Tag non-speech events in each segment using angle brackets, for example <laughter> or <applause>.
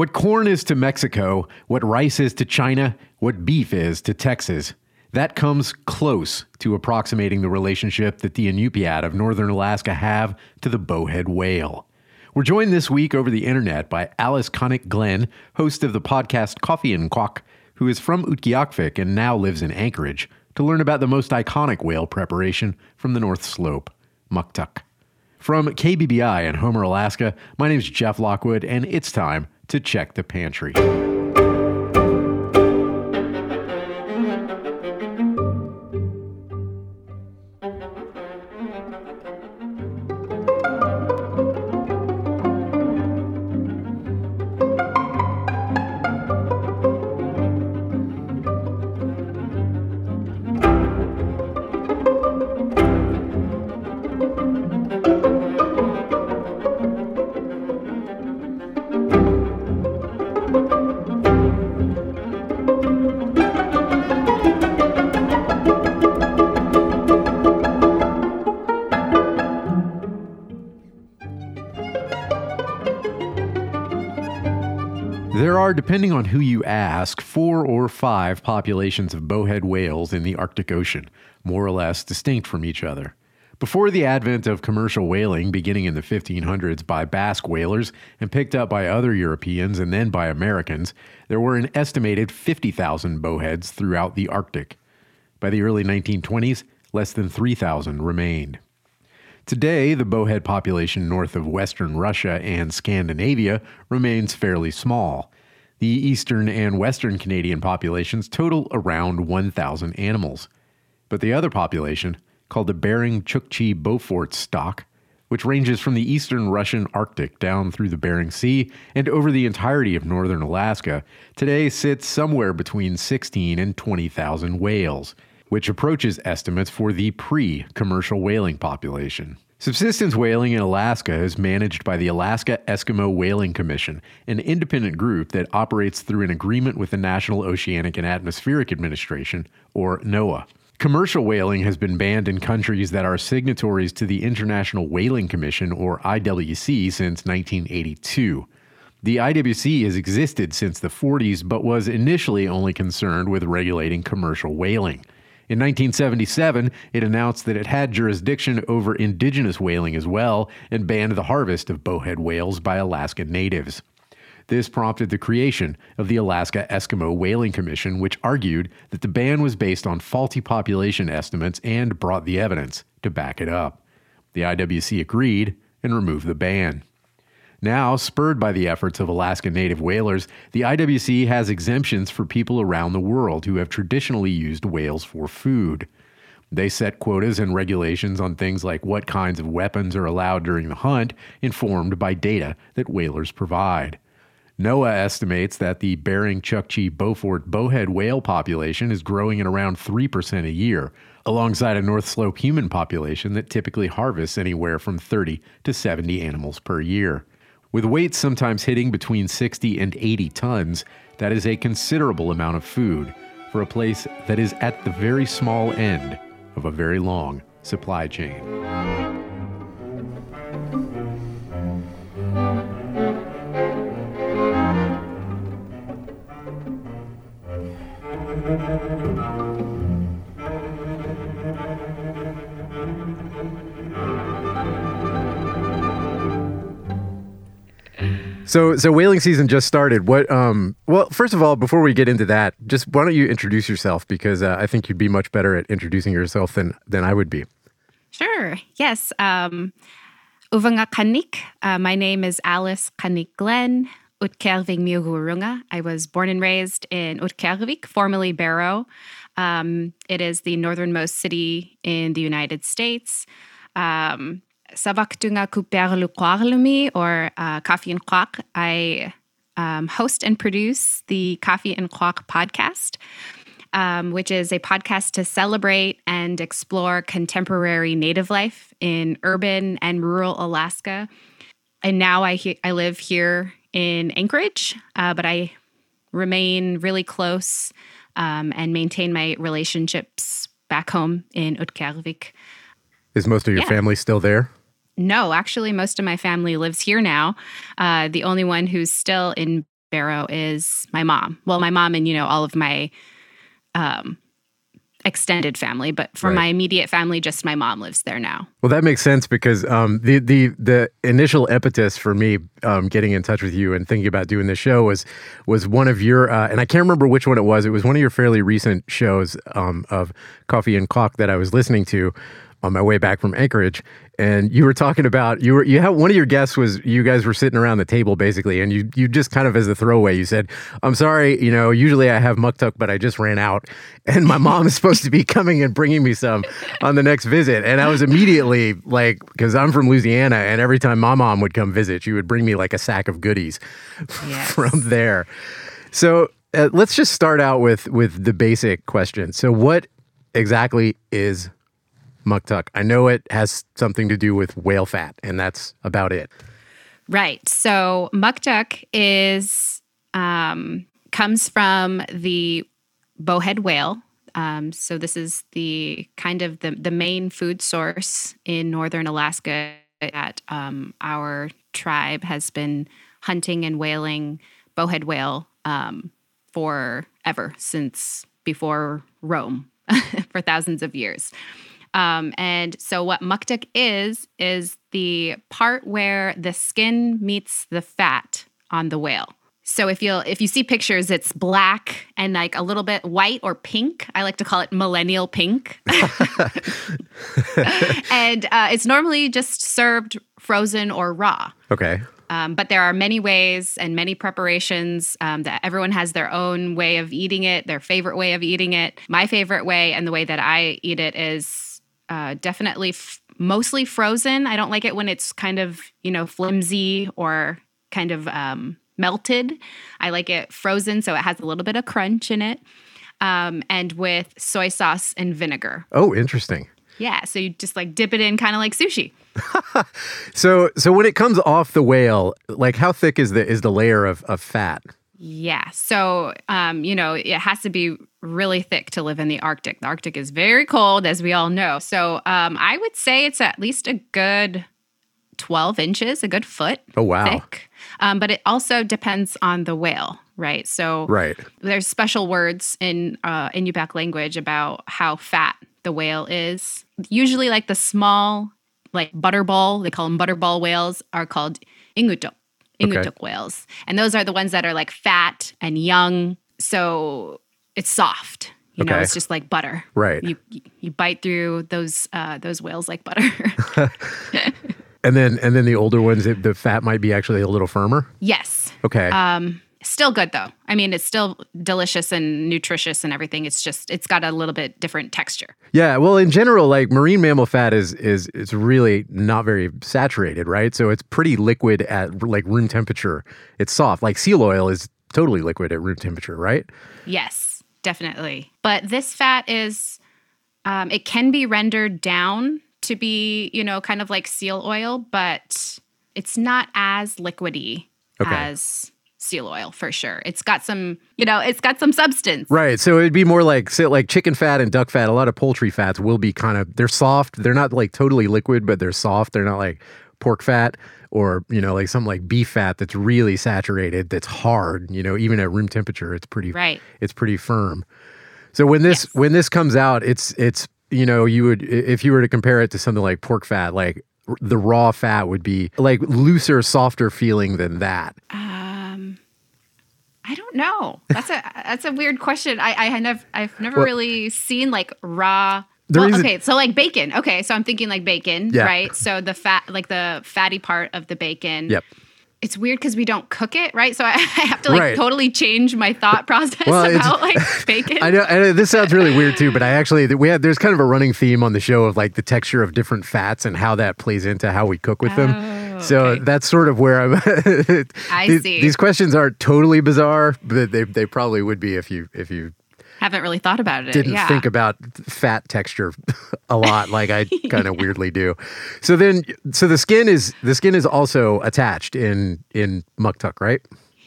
What corn is to Mexico, what rice is to China, what beef is to Texas. That comes close to approximating the relationship that the Inupiat of northern Alaska have to the bowhead whale. We're joined this week over the internet by Alice Qannik Glenn, host of the podcast Coffee and Quaq, who is from Utqiagvik and now lives in Anchorage, to learn about the most iconic whale preparation from the North Slope, Muktuk. From KBBI in Homer, Alaska, my name is Jeff Lockwood, and it's time to check the pantry. Depending on who you ask, four or five populations of bowhead whales in the Arctic Ocean, more or less distinct from each other. Before the advent of commercial whaling, beginning in the 1500s by Basque whalers and picked up by other Europeans and then by Americans, there were an estimated 50,000 bowheads throughout the Arctic. By the early 1920s, less than 3,000 remained. Today, the bowhead population north of western Russia and Scandinavia remains fairly small. The eastern and western Canadian populations total around 1,000 animals. But the other population, called the Bering Chukchi Beaufort stock, which ranges from the eastern Russian Arctic down through the Bering Sea and over the entirety of northern Alaska, today sits somewhere between 16 and 20,000 whales which approaches estimates for the pre commercial whaling population. Subsistence whaling in Alaska is managed by the Alaska Eskimo Whaling Commission, an independent group that operates through an agreement with the National Oceanic and Atmospheric Administration, or NOAA. Commercial whaling has been banned in countries that are signatories to the International Whaling Commission, or IWC, since 1982. The IWC has existed since the 40s, but was initially only concerned with regulating commercial whaling. In 1977, it announced that it had jurisdiction over indigenous whaling as well and banned the harvest of bowhead whales by Alaska natives. This prompted the creation of the Alaska Eskimo Whaling Commission, which argued that the ban was based on faulty population estimates and brought the evidence to back it up. The IWC agreed and removed the ban. Now, spurred by the efforts of Alaska Native whalers, the IWC has exemptions for people around the world who have traditionally used whales for food. They set quotas and regulations on things like what kinds of weapons are allowed during the hunt, informed by data that whalers provide. NOAA estimates that the Bering Chukchi Beaufort bowhead whale population is growing at around 3% a year, alongside a North Slope human population that typically harvests anywhere from 30 to 70 animals per year. With weights sometimes hitting between 60 and 80 tons, that is a considerable amount of food for a place that is at the very small end of a very long supply chain. So, so whaling season just started. What? Um. Well, first of all, before we get into that, just why don't you introduce yourself? Because uh, I think you'd be much better at introducing yourself than than I would be. Sure. Yes. Um, Uvanga Qannik. Uh, my name is Alice Qannik Glenn. Utqiagvik Miugurunga. I was born and raised in Utqiagvik, formerly Barrow. Um, it is the northernmost city in the United States. Um, Savaktunga Kuperluquarlumi or uh, Coffee and Quaq. I um, host and produce the Coffee and Quaq podcast, um, which is a podcast to celebrate and explore contemporary native life in urban and rural Alaska. And now I, he- I live here in Anchorage, uh, but I remain really close um, and maintain my relationships back home in Utqiagvik. Is most of your Yeah. family still there? No, actually, most of my family lives here now. Uh, the only one who's still in Barrow is my mom. Well, my mom and you know all of my um, extended family, but for Right. my immediate family, just my mom lives there now. Well, that makes sense because um, the the the initial impetus for me um, getting in touch with you and thinking about doing this show was was one of your uh, and I can't remember which one it was. It was one of your fairly recent shows um, of Coffee and Quaq that I was listening to on my way back from Anchorage, and you were talking about you were you had one of your guests was you guys were sitting around the table basically, and you you just kind of as a throwaway you said, "I'm sorry, you know, usually I have muktuk, but I just ran out, and my mom is supposed to be <laughs> coming and bringing me some on the next visit," and I was immediately like, because I'm from Louisiana, and every time my mom would come visit, she would bring me like a sack of goodies <laughs> Yes. from there. So uh, let's just start out with with the basic question. So what exactly is muktuk? I know it has something to do with whale fat, and that's about it. Right. So muktuk is um, comes from the bowhead whale. Um, so this is the kind of the the main food source in northern Alaska that um, our tribe has been hunting and whaling bowhead whale um, forever since before Rome <laughs> for thousands of years. Um, and so, what muktuk is, is the part where the skin meets the fat on the whale. So if you if you see pictures, it's black and like a little bit white or pink. I like to call it millennial pink. <laughs> and uh, it's normally just served frozen or raw. Okay. Um, but there are many ways and many preparations um, that everyone has their own way of eating it, their favorite way of eating it. My favorite way and the way that I eat it is uh, definitely f- mostly frozen. I don't like it when it's kind of, you know, flimsy or kind of um, melted. I like it frozen so it has a little bit of crunch in it. Um, and with soy sauce and vinegar. Oh, interesting. Yeah, so you just like dip it in kind of like sushi. <laughs> So so when it comes off the whale, like how thick is the is the layer of, of fat? Yeah. So, um, you know, it has to be really thick to live in the Arctic. The Arctic is very cold, as we all know. So, um, I would say it's at least a good 12 inches, a good foot Oh wow. thick. Um, but it also depends on the whale, right? So, Right. there's special words in uh, Inupiaq language about how fat the whale is. Usually, like the small, like butterball, they call them butterball whales, are called ingutuk, ingutuk Okay. whales, and those are the ones that are like fat and young. So it's soft. You know, it's just like butter. Right. You you- bite through those uh, those whales like butter. <laughs> And then and then the older ones, the fat might be actually a little firmer. yes. Okay. Um, still good though. I mean, it's still delicious and nutritious and everything. It's just it's got a little bit different texture. Yeah, well, in general, like marine mammal fat is is it's really not very saturated, right? So it's pretty liquid at like room temperature. It's soft. Like seal oil is totally liquid at room temperature, right? Yes, definitely. But this fat is, um, it can be rendered down to be, you know, kind of like seal oil, but it's not as liquidy Okay. as seal oil for sure. It's got some, you know, it's got some substance. Right. So it'd be more like say like chicken fat and duck fat. A lot of poultry fats will be kind of they're soft. They're not like totally liquid, but they're soft. They're not like pork fat or you know like something like beef fat that's really saturated. That's hard. You know, even at room temperature, it's pretty Right. it's pretty firm. So when this Yes. when this comes out, it's it's you know you would if you were to compare it to something like pork fat, like the raw fat would be like looser, softer feeling than that. Ah. Um, I don't know. That's a that's a weird question. I I had never I've never Well- really seen like raw. Well, reason- okay, so like bacon. Okay, so I'm thinking like bacon, Yeah. right? So the fat, like the fatty part of the bacon. Yep. It's weird because we don't cook it, right? So I, <laughs> I have to like Right. totally change my thought process Well, about like <laughs> bacon. I know, and this sounds really weird too, but I actually we have there's kind of a running theme on the show of like the texture of different fats and how that plays into how we cook with them. Oh, So okay. that's sort of where I'm. <laughs> I these, see. These questions aren't totally bizarre, but they they probably would be if you if you Haven't really thought about it. didn't yeah. think about fat texture a lot like I <laughs> kind of weirdly do. So then so the skin is the skin is also attached in in muktuk, right?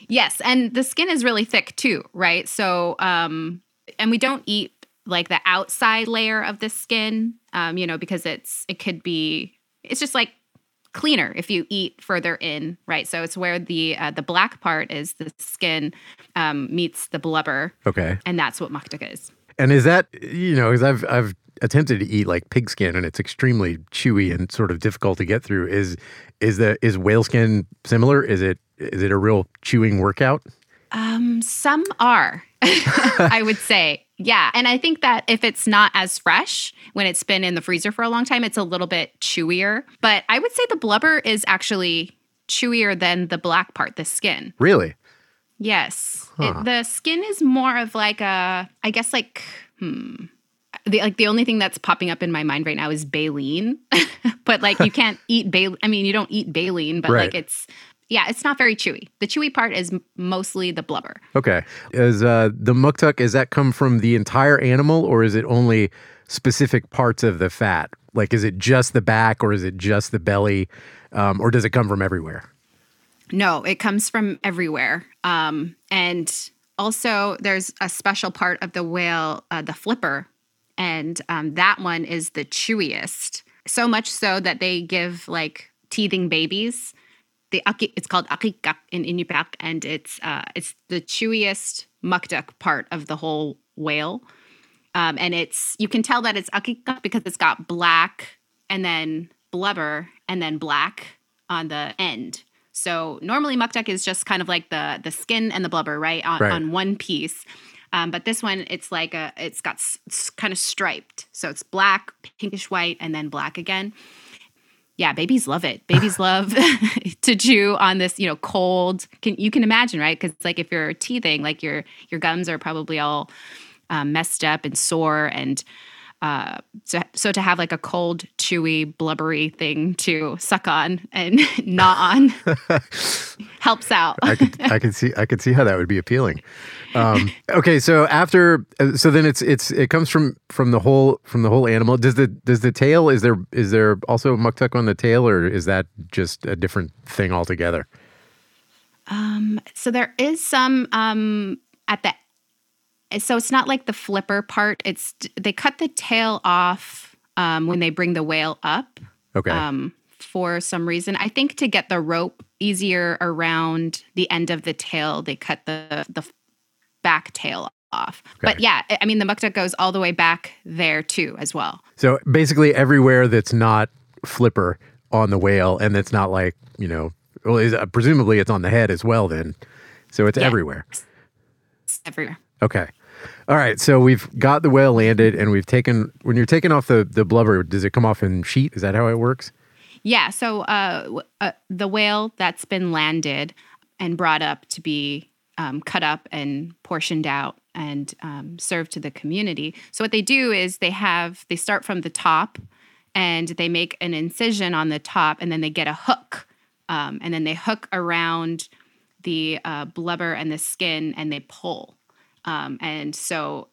Yes, and the skin is really thick too, right? So, um, and we don't eat like the outside layer of the skin, um, you know, because it's it could be it's just like cleaner if you eat further in, right? So it's where the uh, the black part is the skin um, meets the blubber, Okay. and that's what maktak is. And is that you know, because I've I've attempted to eat like pig skin and it's extremely chewy and sort of difficult to get through. Is is the is whale skin similar? Is it is it a real chewing workout? Um, some are, <laughs> I would say. Yeah. And I think that if it's not as fresh when it's been in the freezer for a long time, it's a little bit chewier. But I would say the blubber is actually chewier than the black part, the skin. Really? Yes. Huh. It, the skin is more of like a, I guess like, hmm. The, like the only thing that's popping up in my mind right now is baleen, <laughs> but like you <laughs> can't eat baleen. I mean, you don't eat baleen, but Right. like it's yeah, it's not very chewy. The chewy part is mostly the blubber. Okay. Is uh, the muktuk, is that come from the entire animal or is it only specific parts of the fat? Like, is it just the back or is it just the belly? Um, or does it come from everywhere? No, it comes from everywhere. Um, and also, there's a special part of the whale, uh, the flipper, and um, that one is the chewiest. So much so that they give like teething babies. The aki, it's called akikak in Inupiaq, and it's uh, it's the chewiest muktuk part of the whole whale. Um, and it's you can tell that it's akikak because it's got black and then blubber and then black on the end. So normally muktuk is just kind of like the the skin and the blubber, right, on, Right. on one piece. Um, but this one, it's like a, it's got it's kind of striped, so it's black, pinkish white, and then black again. Yeah, babies love it. Babies <laughs> love <laughs> to chew on this, you know, cold. Can you can imagine, right? Because like if you're teething, like your your gums are probably all um, messed up and sore, and uh, so so to have like a cold, chewy, blubbery thing to suck on and <laughs> gnaw on <laughs> helps out. I could, I could see, I could see how that would be appealing. Um, okay, so after, uh, so then it's it's it comes from from the whole from the whole animal. Does the does the tail is there is there also muktuk on the tail or is that just a different thing altogether? Um, so there is some um, at the so it's not like the flipper part. It's they cut the tail off um, when they bring the whale up Okay, um, for some reason. I think to get the rope easier around the end of the tail, they cut the the back tail off. But yeah, I- I mean the muktuk goes all the way back there too as well. so basically everywhere that's not flipper on the whale and that's not like you know, well, is, uh, presumably it's on the head as well. Then, so it's Yeah. everywhere. It's everywhere. Okay. All right. So we've got the whale landed and we've taken, when you're taking off the, the blubber, does it come off in sheet? Is that how it works? Yeah. So uh, uh, the whale that's been landed and brought up to be um, cut up and portioned out and um, served to the community. So what they do is they have they start from the top and they make an incision on the top and then they get a hook um, and then they hook around the uh, blubber and the skin and they pull. Um, and so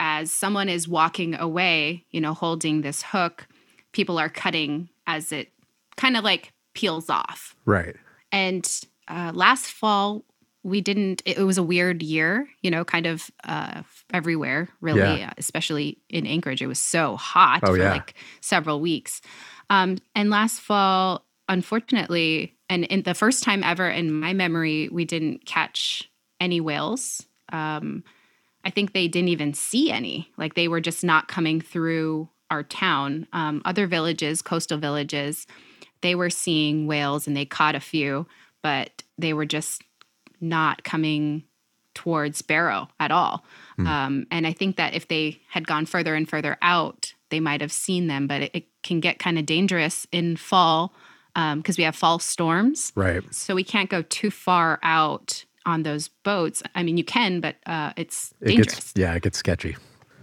as someone is walking away, you know, holding this hook, people are cutting as it kind of like peels off. Right. And uh, last fall, we didn't, it, was a weird year, you know, kind of uh, everywhere, really, Yeah. uh, especially in Anchorage. It was so hot Oh, for yeah. like several weeks. Um, and last fall, unfortunately, and in the first time ever in my memory, we didn't catch any whales. Um, I think they didn't even see any. Like they were just not coming through our town. Um, other villages, coastal villages, they were seeing whales and they caught a few, but they were just not coming towards Barrow at all. Um, and I think that if they had gone further and further out, they might have seen them. But it, it can get kind of dangerous in fall because we have fall storms. Right. So we can't go too far out on those boats. I mean, you can, but uh, it's It dangerous. gets, yeah, it gets sketchy.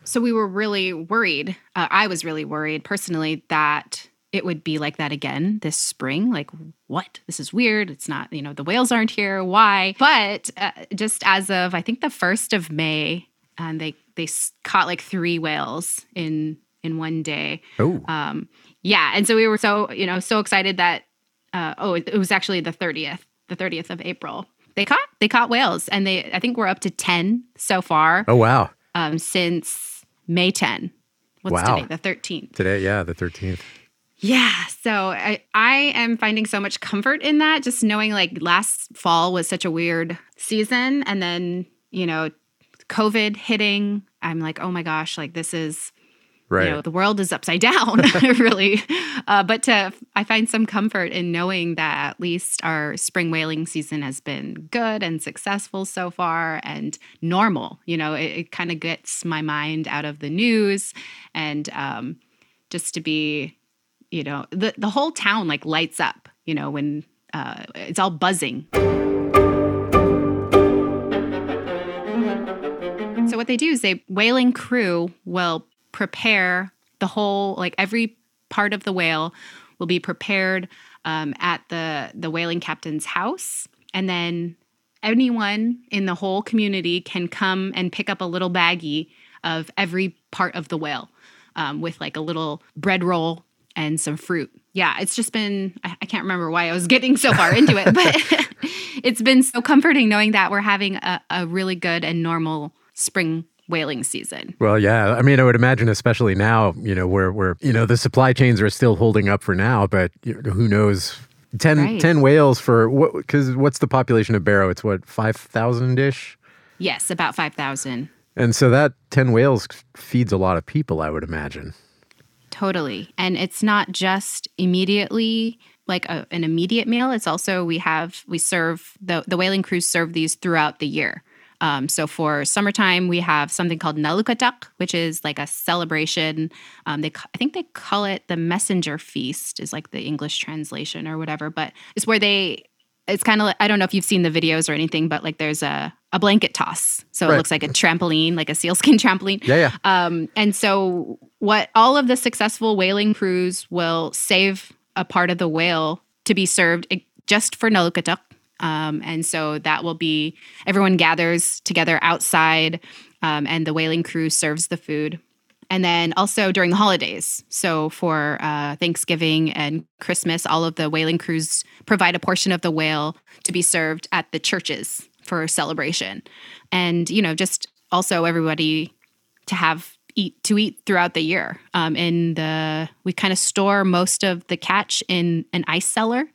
So we were really worried. Uh, I was really worried personally that it would be like that again this spring. Like, what? This is weird. It's not, you know, the whales aren't here. Why? But uh, just as of, I think the 1st of May, and they, they caught like three whales in in one day. Oh, Um, yeah, and so we were so you know so excited that uh, oh it, it was actually the thirtieth, the thirtieth of April. They caught they caught whales, and they I think we're up to ten so far oh, wow. um, since May ten. What's Wow. today? The thirteenth. Today, yeah, the 13th. Yeah. So I, I am finding so much comfort in that, just knowing like last fall was such a weird season. And then, you know, COVID hitting, I'm like, oh my gosh, like this is Right. you know the world is upside down <laughs> really uh, but to i find some comfort in knowing that at least our spring whaling season has been good and successful so far and normal you know it, it kind of gets my mind out of the news and um, just to be you know the, the whole town like lights up you know when uh, it's all buzzing so what they do is they whaling crew will prepare the whole like every part of the whale will be prepared um, at the the whaling captain's house. And then anyone in the whole community can come and pick up a little baggie of every part of the whale um, with like a little bread roll and some fruit. Yeah it's just been I, I can't remember why i was <laughs> getting so far into it but <laughs> it's been so comforting knowing that we're having a, a really good and normal spring whaling season Well, yeah. I mean, I would imagine, especially now, you know, where where you know the supply chains are still holding up for now, but who knows? 10, Right. 10 whales for what? Because what's the population of Barrow? It's what five thousand ish, yes about 5000 and so that ten whales feeds a lot of people. I would imagine. Totally. And it's not just immediately like a, an immediate meal. It's also we have we serve the the whaling crews serve these throughout the year. Um, so for summertime, we have something called Nalukatak, which is like a celebration. Um, they I think they call it the Messenger Feast, is like the English translation or whatever. But it's where they it's kind of like, I don't know if you've seen the videos or anything, but like there's a a blanket toss, so Right. it looks like a trampoline, like a sealskin <laughs> trampoline. Yeah, yeah. Um, and so, what all of the successful whaling crews will save a part of the whale to be served eh, just for Nalukatak. Um, and so that will be everyone gathers together outside, um, and the whaling crew serves the food. And then also during the holidays. So for uh, Thanksgiving and Christmas, all of the whaling crews provide a portion of the whale to be served at the churches for celebration. And, you know, just also everybody to have eat to eat throughout the year. Um, in the we kind of store most of the catch in an ice cellar,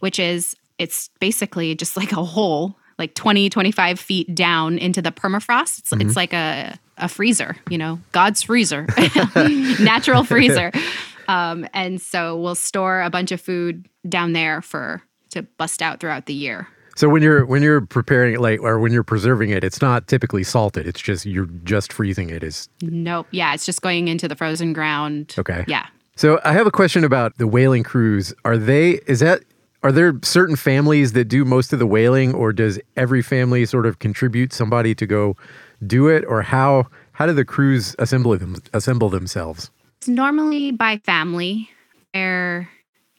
which is it's basically just like a hole like 20 25 feet down into the permafrost it's, it's like a, a freezer you know god's freezer <laughs> natural freezer <laughs> um, and so we'll store a bunch of food down there for to bust out throughout the year So when you're when you're preparing it, like, or when you're preserving it, it's not typically salted. It's just you're just freezing it. Is nope yeah it's just going into the frozen ground okay. yeah So I have a question about the whaling crews. Are they is that are there certain families that do most of the whaling or does every family sort of contribute somebody to go do it or how how do the crews assemble them assemble themselves? It's normally by family, where,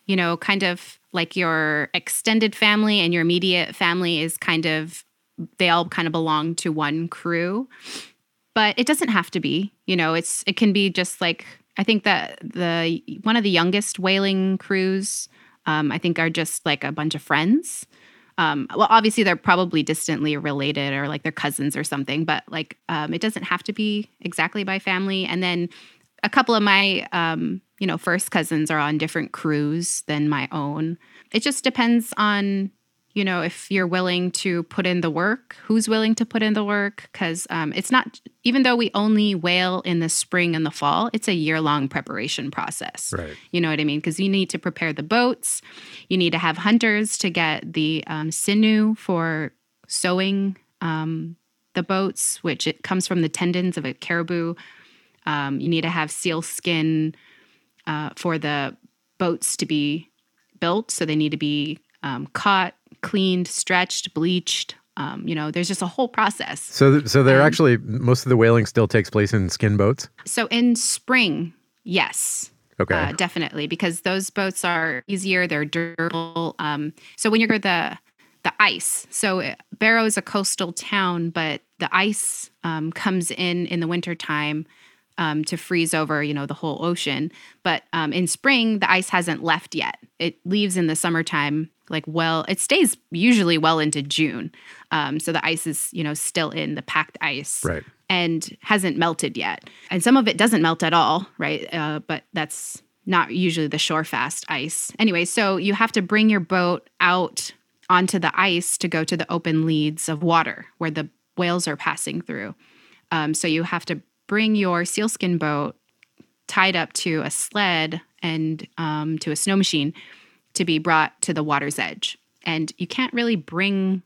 you know, kind of like your extended family and your immediate family is kind of, they all kind of belong to one crew. But it doesn't have to be, you know, it's, it can be just like, I think that the, one of the youngest whaling crews, um, I think are just like a bunch of friends. Um, well, obviously they're probably distantly related or like they're cousins or something, but like um, it doesn't have to be exactly by family. And then a couple of my um, you know first cousins are on different crews than my own. It just depends on you know if you're willing to put in the work, who's willing to put in the work, because um, it's not even though we only whale in the spring and the fall, it's a year long preparation process. Right. You know what I mean? Because you need to prepare the boats, you need to have hunters to get the um, sinew for sewing um, the boats, which it comes from the tendons of a caribou. Um, you need to have seal skin uh, for the boats to be built, so they need to be um, caught, cleaned, stretched, bleached. Um, you know, there's just a whole process. So th- so they're Um, actually most of the whaling still takes place in skin boats. So in spring, yes, Okay. uh, definitely, because those boats are easier. They're durable. Um, so when you're the the ice, so uh, Barrow is a coastal town, but the ice um, comes in in the wintertime um, to freeze over, you know, the whole ocean. But um, in spring, the ice hasn't left yet. It leaves in the summertime, like well, it stays usually well into June. Um, so the ice is, you know, still in the packed ice right. and hasn't melted yet. And some of it doesn't melt at all, right? Uh, but that's not usually the shore fast ice. Anyway, so you have to bring your boat out onto the ice to go to the open leads of water where the whales are passing through. Um, so you have to bring your sealskin boat tied up to a sled and um, to a snow machine to be brought to the water's edge. And you can't really bring,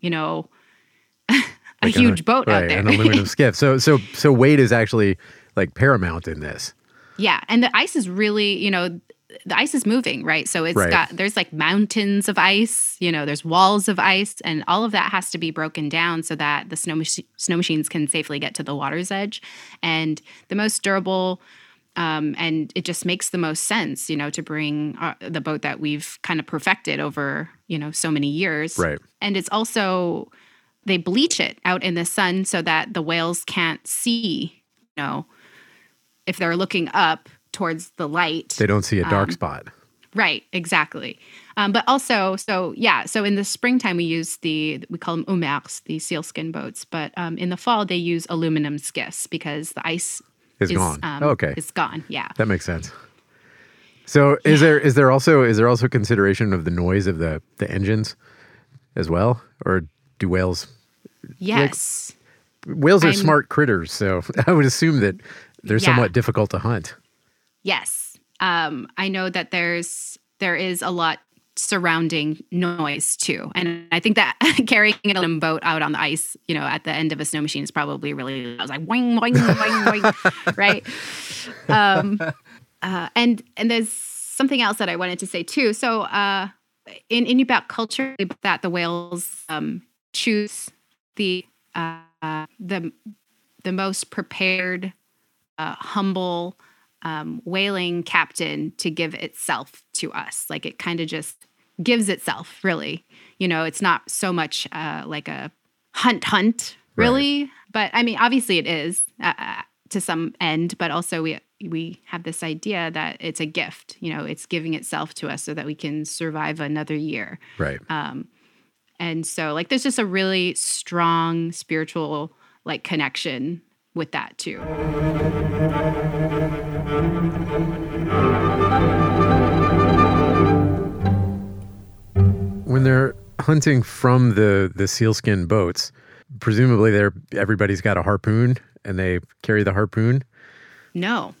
you know, <laughs> a Like huge an- boat right, out there. An aluminum <laughs> skiff. So so so weight is actually like paramount in this. Yeah, and the ice is really, you know, the ice is moving, right? So it's Right. got there's like mountains of ice, you know, there's walls of ice, and all of that has to be broken down so that the snow mach- snow machines can safely get to the water's edge. And the most durable, um, and it just makes the most sense, you know, to bring uh, the boat that we've kind of perfected over, you know, so many years. Right. And it's also they bleach it out in the sun so that the whales can't see, you know, if they're looking up towards the light. They don't see a dark Um, spot. Right, exactly. Um, but also, so yeah, so in the springtime we use the we call them umers, the sealskin boats. But um, in the fall they use aluminum skiffs because the ice It's is gone. Um, okay. is gone. Yeah. That makes sense. So is there is there also is there also consideration of the noise of the the engines as well, or do whales Yes. whales are I'm- smart critters? So <laughs> I would assume that they're Yeah. somewhat difficult to hunt. Yes. Um, I know that there's there is a lot surrounding noise too. And I think that <laughs> carrying an aluminum boat out on the ice, you know, at the end of a snow machine is probably really I was like <laughs> right? Um, uh, and and there's something else that I wanted to say too. So uh, in Inupiaq culture, that the whales um, choose the uh, the the most prepared, uh, humble um, whaling captain to give itself to us. Like it kind of just gives itself, really. You know, it's not so much uh, like a hunt hunt, really. But I mean, obviously it is uh, uh, to some end. But also we we have this idea that it's a gift. You know, it's giving itself to us so that we can survive another year. Right. Um, and so like there's just a really strong spiritual like connection with that too. When they're hunting from the the sealskin boats, presumably they're everybody's got a harpoon and they carry the harpoon. No,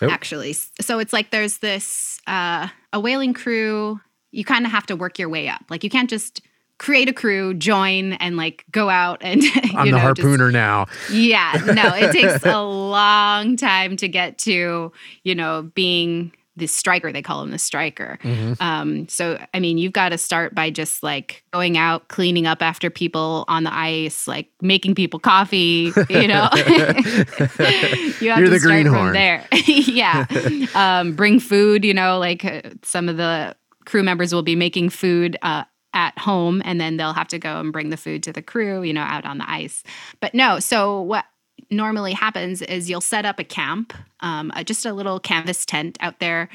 Oh. actually. So it's like there's this uh, a whaling crew. You kind of have to work your way up. Like you can't just create a crew, join, and like go out and I'm <laughs> you the know, just- harpooner now. Yeah, no, it takes <laughs> a long time to get to, you know, being the striker. They call him the striker. Mm-hmm. Um, so, I mean, you've got to start by just like going out, cleaning up after people on the ice, like making people coffee, you know. <laughs> <laughs> you have You're to the start greenhorn. from there. <laughs> yeah. Um, bring food, you know, like uh, some of the crew members will be making food. Uh, at home and then they'll have to go and bring the food to the crew you know out on the ice but no so what normally happens is you'll set up a camp um, uh, just a little canvas tent out there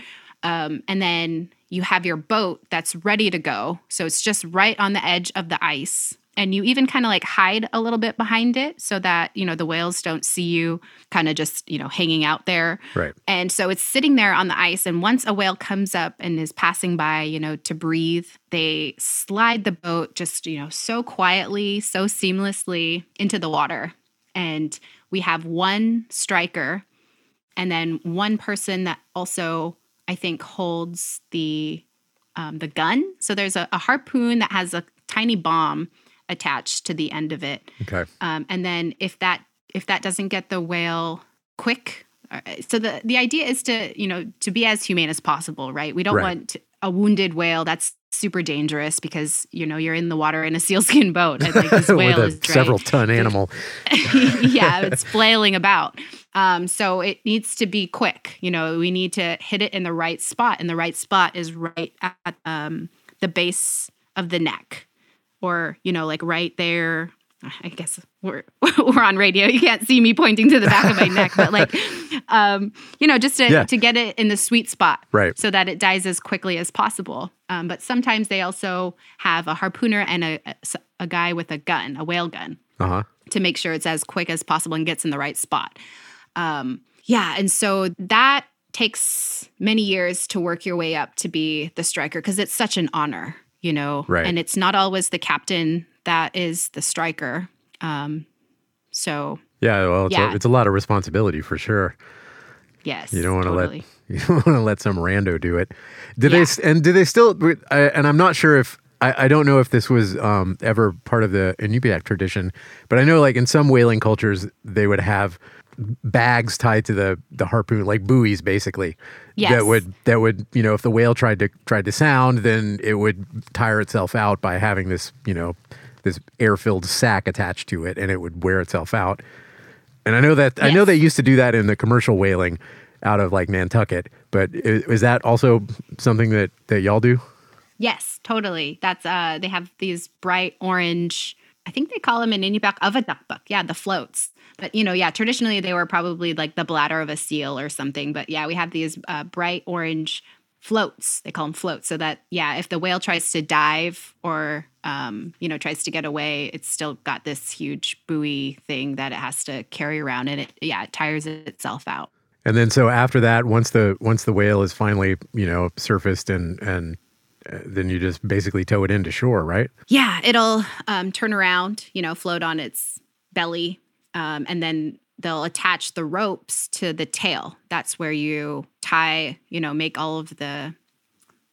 um, and then you have your boat that's ready to go so it's just right on the edge of the ice and you even kind of like hide a little bit behind it so that you know the whales don't see you kind of just you know hanging out there Right. and so it's sitting there on the ice. And once a whale comes up and is passing by, you know, to breathe, they slide the boat just, you know, so quietly, so seamlessly into the water. And we have one striker and then one person that also, I think, holds the um, the gun. So there's a, a harpoon that has a tiny bomb attached to the end of it. Okay. Um, and then if that if that doesn't get the whale quick, uh, so the the idea is to you know to be as humane as possible, right? We don't Right. want a wounded whale. That's super dangerous because you know you're in the water in a <laughs> sealskin boat. And, like this <laughs> whale is several ton <laughs> animal. yeah, it's flailing about. Um, so it needs to be quick. You know, we need to hit it in the right spot, and the right spot is right at um, the base of the neck, or you know, like right there. I guess we're <laughs> we're on radio. You can't see me pointing to the back of my neck, but like, <laughs> um, you know, just to Yeah. to get it in the sweet spot, Right. so that it dies as quickly as possible. Um, but sometimes they also have a harpooner and a, a guy with a gun, a whale gun Uh huh. to make sure it's as quick as possible and gets in the right spot. Um, yeah, and so that takes many years to work your way up to be the striker because it's such an honor, you know. Right. And it's not always the captain that is the striker. Um, so Yeah, well, it's, Yeah. A, it's a lot of responsibility for sure. yes, You don't want to totally. let <laughs> you don't want to let some rando do it. Do they Yeah. s- and do they still? I, and I'm not sure if I, I don't know if this was um, ever part of the Inupiaq tradition, but I know like in some whaling cultures they would have bags tied to the the harpoon, like buoys, basically. Yes. That would that would you know if the whale tried to tried to sound, then it would tire itself out by having this you know this air filled sack attached to it, and it would wear itself out. And I know that I know they used to do that in the commercial whaling out of like Nantucket, but is, is that also something that that y'all do? Yes, totally. That's uh they have these bright orange I think they call them in Inupiaq avadakbak. Yeah, the floats. But you know, yeah, traditionally they were probably like the bladder of a seal or something. But yeah, we have these uh, bright orange floats. They call them floats, so that yeah, if the whale tries to dive or um, you know tries to get away, it's still got this huge buoy thing that it has to carry around, and it yeah, it tires itself out. And then so after that, once the once the whale is finally you know surfaced and and uh, then you just basically tow it into shore, right? Yeah, it'll um, turn around, you know, float on its belly, um, and then they'll attach the ropes to the tail. That's where you tie, you know, make all of the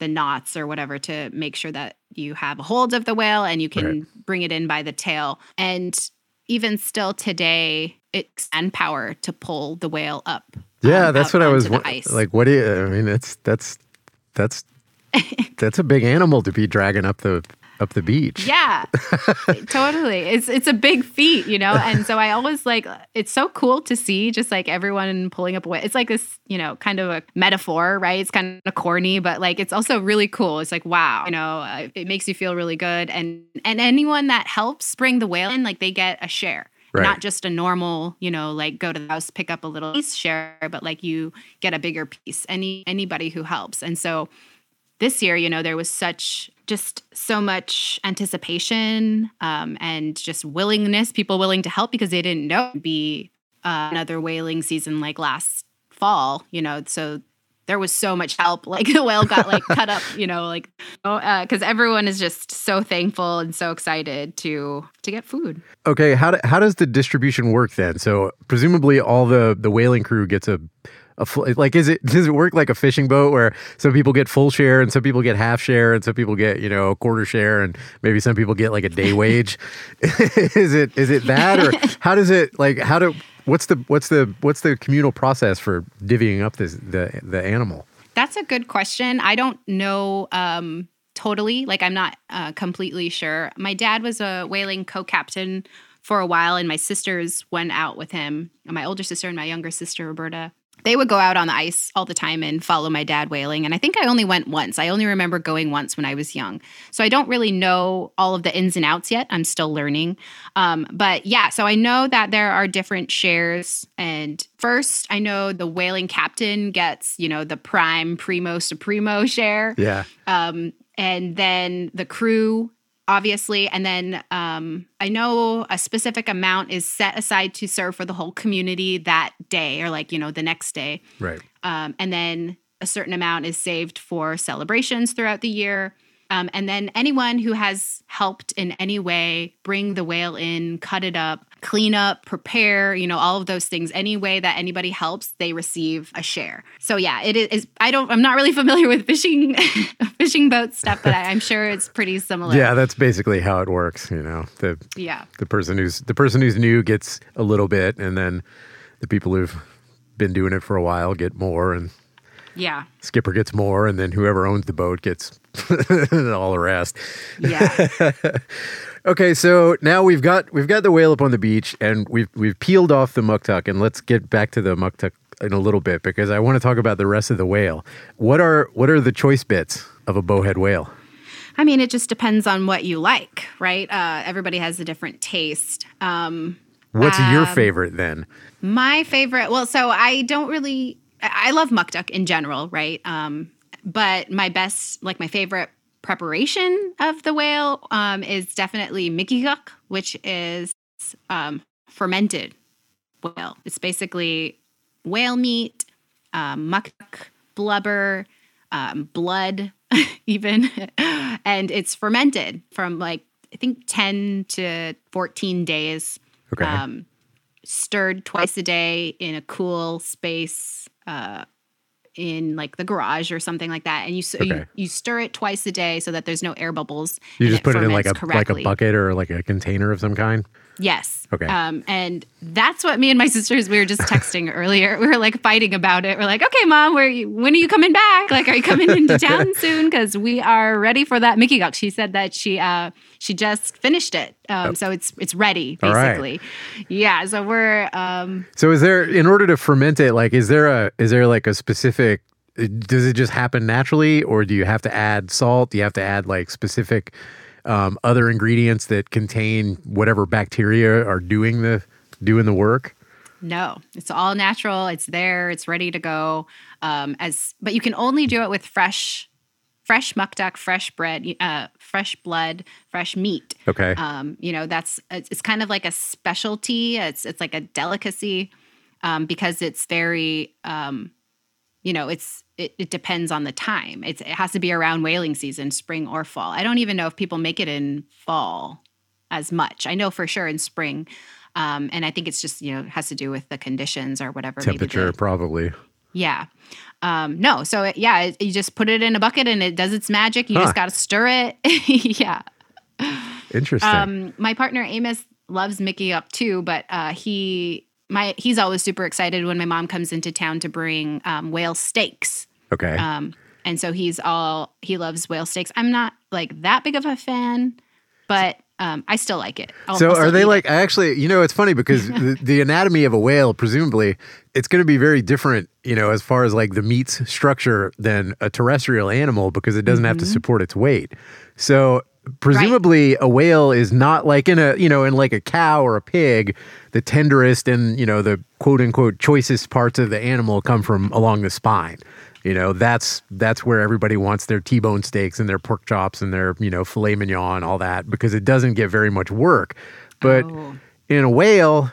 the knots or whatever to make sure that you have a hold of the whale and you can Right. bring it in by the tail. And even still today, it's and power to pull the whale up. Yeah, um, that's what I was onto the wa- ice. like. What do you? I mean, that's that's that's <laughs> that's a big animal to be dragging up the up the beach. Yeah, <laughs> totally. It's it's a big feat, you know. And so I always like it's so cool to see just like everyone pulling up away. It's like this, you know, kind of a metaphor, right? It's kind of corny, but like it's also really cool. It's like wow, you know, uh, it makes you feel really good. And and anyone that helps bring the whale in, like they get a share. Right. Not just a normal, you know, like go to the house, pick up a little piece share, but like you get a bigger piece. Any anybody who helps. And so this year, you know, there was such just so much anticipation um, and just willingness, people willing to help because they didn't know it'd be uh, another whaling season like last fall, you know. So there was so much help. <laughs> Like the whale got like cut up, you know, like because everyone is just so thankful and so excited to to get food. Okay, how do, how does the distribution work then? So presumably all the the whaling crew gets a a full, like is it <laughs> does it work like a fishing boat where some people get full share and some people get half share and some people get you know a quarter share and maybe some people get like a day <laughs> wage? <laughs> is it is it that or how does it like how do what's the what's the what's the communal process for divvying up this the the animal? That's a good question. I don't know um, totally. Like, I'm not uh, completely sure. My dad was a whaling co captain for a while, and my sisters went out with him. My older sister and my younger sister, Roberta. They would go out on the ice all the time and follow my dad whaling. And I think I only went once. I only remember going once when I was young. So I don't really know all of the ins and outs yet. I'm still learning. Um, but yeah, so I know that there are different shares. And first, I know the whaling captain gets, you know, the prime, primo, supremo <laughs> share. Yeah. Um, and then the crew, obviously. And then um, I know a specific amount is set aside to serve for the whole community that day or like, you know, the next day. Right. Um, and then a certain amount is saved for celebrations throughout the year. Um, and then anyone who has helped in any way bring the whale in, cut it up, clean up, prepare, you know, all of those things, any way that anybody helps, they receive a share. So yeah, it is. I don't. I'm not really <laughs> familiar with fishing, <laughs> fishing boat stuff, but I, I'm sure it's pretty similar. Yeah, that's basically how it works, you know. The Yeah. the person who's the person who's new gets a little bit and then the people who've been doing it for a while get more and Yeah. skipper gets more and then whoever owns the boat gets <laughs> all the rest Yeah. <laughs> okay so now we've got we've got the whale up on the beach and we've we've peeled off the muktuk and let's get back to the muktuk in a little bit because i want to talk about the rest of the whale what are what are the choice bits of a bowhead whale I mean, it just depends on what you like, right? Uh, everybody has a different taste. Um, what's your Um, favorite then My favorite, well, so I don't really, I love muktuk in general, right? Um, but my best, like my favorite preparation of the whale um, is definitely mikigaq, which is um, fermented whale. It's basically whale meat um, muktuk, blubber, um, blood, <laughs> even, and it's fermented from like I think ten to fourteen days. Okay. Um, stirred twice a day in a cool space. Uh, in like the garage or something like that, and you, Okay. you you stir it twice a day so that there's no air bubbles. you just put it in like a ferments like a bucket or like a container of some kind. Yes. Okay. Um, and that's what me and my sisters we were just texting <laughs> earlier. We were like fighting about it. We're like, okay, mom, where you, when are you coming back? Like, are you coming into <laughs> town soon? Because we are ready for that mikigaq. She said that she uh she just finished it, um, so it's it's ready All right. basically. Yeah. So we're um So is there in order to ferment it like is there a is there like a specific does it just happen naturally or do you have to add salt? Do you have to add like specific um, other ingredients that contain whatever bacteria are doing the doing the work? No, it's all natural. It's there. It's ready to go. Um, as but you can only do it with fresh, fresh muktuk, fresh bread, uh, fresh blood, fresh meat. Okay. Um, you know, that's it's, it's kind of like a specialty. It's it's like a delicacy um, because it's very, um, you know, it's it, it depends on the time. It's it has to be around whaling season, spring or fall. I don't even know if people make it in fall as much. I know for sure in spring. Um, and I think it's just you know has to do with the conditions or whatever. Temperature probably. Yeah. Um, no. So it, yeah, it, you just put it in a bucket and it does its magic. You Huh. just got to stir it. <laughs> yeah. Interesting. Um, my partner Amos loves mikigaq too, but uh, he my he's always super excited when my mom comes into town to bring um, whale steaks. okay. Um, and so he's all he loves whale steaks. I'm not like that big of a fan, but um, I still like it. I'll- So I'll are they like it. I actually you know it's funny because <laughs> the, the anatomy of a whale presumably it's going to be very different you know as far as like the meat's structure than a terrestrial animal because it doesn't have to Mm-hmm. support its weight. So presumably a whale is not like in a you know in like a cow or a pig the tenderest and you know the quote unquote choicest parts of the animal come from along the spine. You know, that's that's where everybody wants their T-bone steaks and their pork chops and their, you know, filet mignon and all that because it doesn't get very much work. But Oh. in a whale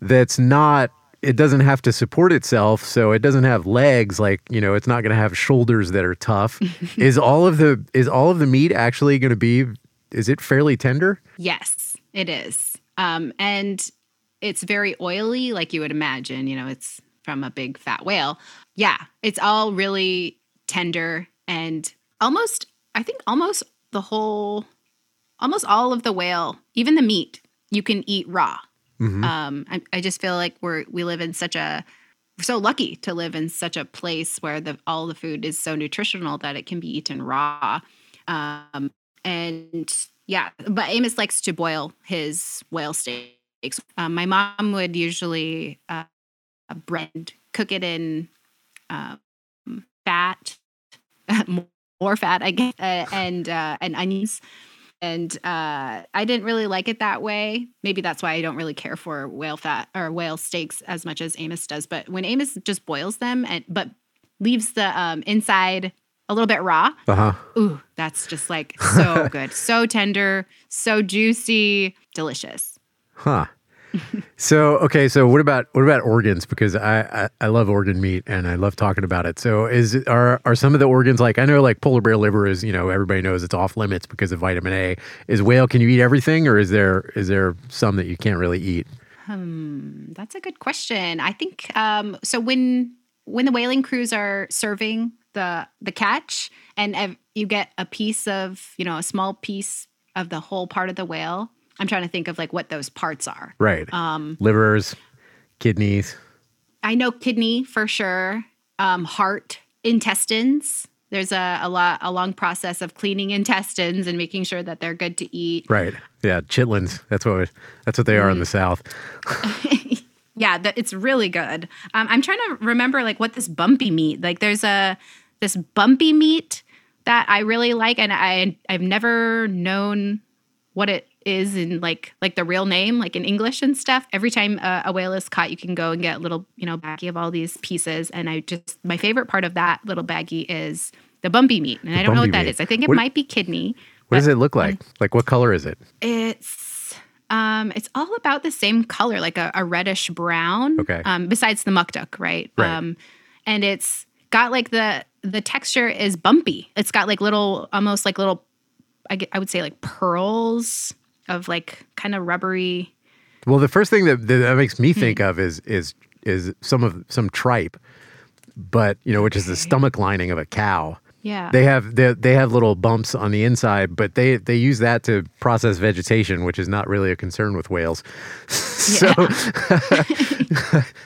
that's not it doesn't have to support itself, so it doesn't have legs like, you know, it's not going to have shoulders that are tough. <laughs> is all of the is all of the meat actually going to be is it fairly tender? Yes, it is. Um, and it's very oily, like you would imagine. You know, it's from a big fat whale. Yeah, it's all really tender and almost, I think, almost the whole, almost all of the whale, even the meat, you can eat raw. Um, I, I just feel like we're we live in such a we're so lucky to live in such a place where the all the food is so nutritional that it can be eaten raw. Um, and yeah, but Amos likes to boil his whale steaks. Um, my mom would usually uh, bread, cook it in um, fat, <laughs> more fat, I guess, uh, and uh, and onions. And uh, I didn't really like it that way. Maybe that's why I don't really care for whale fat or whale steaks as much as Amos does. But when Amos just boils them and but leaves the um, inside a little bit raw, Uh-huh. ooh, that's just like so <laughs> good, so tender, so juicy, delicious. Huh. <laughs> so okay, so what about what about organs? Because I, I I love organ meat and I love talking about it. So is are are some of the organs like I know like polar bear liver is you know everybody knows it's off limits because of vitamin A. Is whale can you eat everything or is there is there some that you can't really eat? Hmm, that's a good question. I think um, so. When when the whaling crews are serving the the catch, and ev- you get a piece of you know a small piece of the whole part of the whale. I'm trying to think of like what those parts are. Right. Um, Livers, kidneys. I know kidney for sure, um, heart, intestines. There's a, a lot a long process of cleaning intestines and making sure that they're good to eat. Right. Yeah, chitlins. That's what that's what they are in the south. <laughs> Yeah, that it's really good. Um, I'm trying to remember like what this bumpy meat. Like there's a this bumpy meat that I really like, and I I've never known what it is in like like the real name, like in English and stuff. Every time uh, a whale is caught, you can go and get a little you know baggie of all these pieces. And I just my favorite part of that little baggie is the bumpy meat, and I don't know what that meat. is. I think it What- might be kidney. What does it look like? Like what color is it? It's um, it's all about the same color, like a, a reddish brown. Okay. Um, besides the muktuk, right? Right. Um, and it's got like the the texture is bumpy. It's got like little, almost like little, I, I would say like pearls of like kind of rubbery. Well, the first thing that that makes me think of is is is some of some tripe, but you know, which is the stomach lining of a cow. Yeah. They have they, they have little bumps on the inside, but they they use that to process vegetation, which is not really a concern with whales. <laughs> so, <laughs>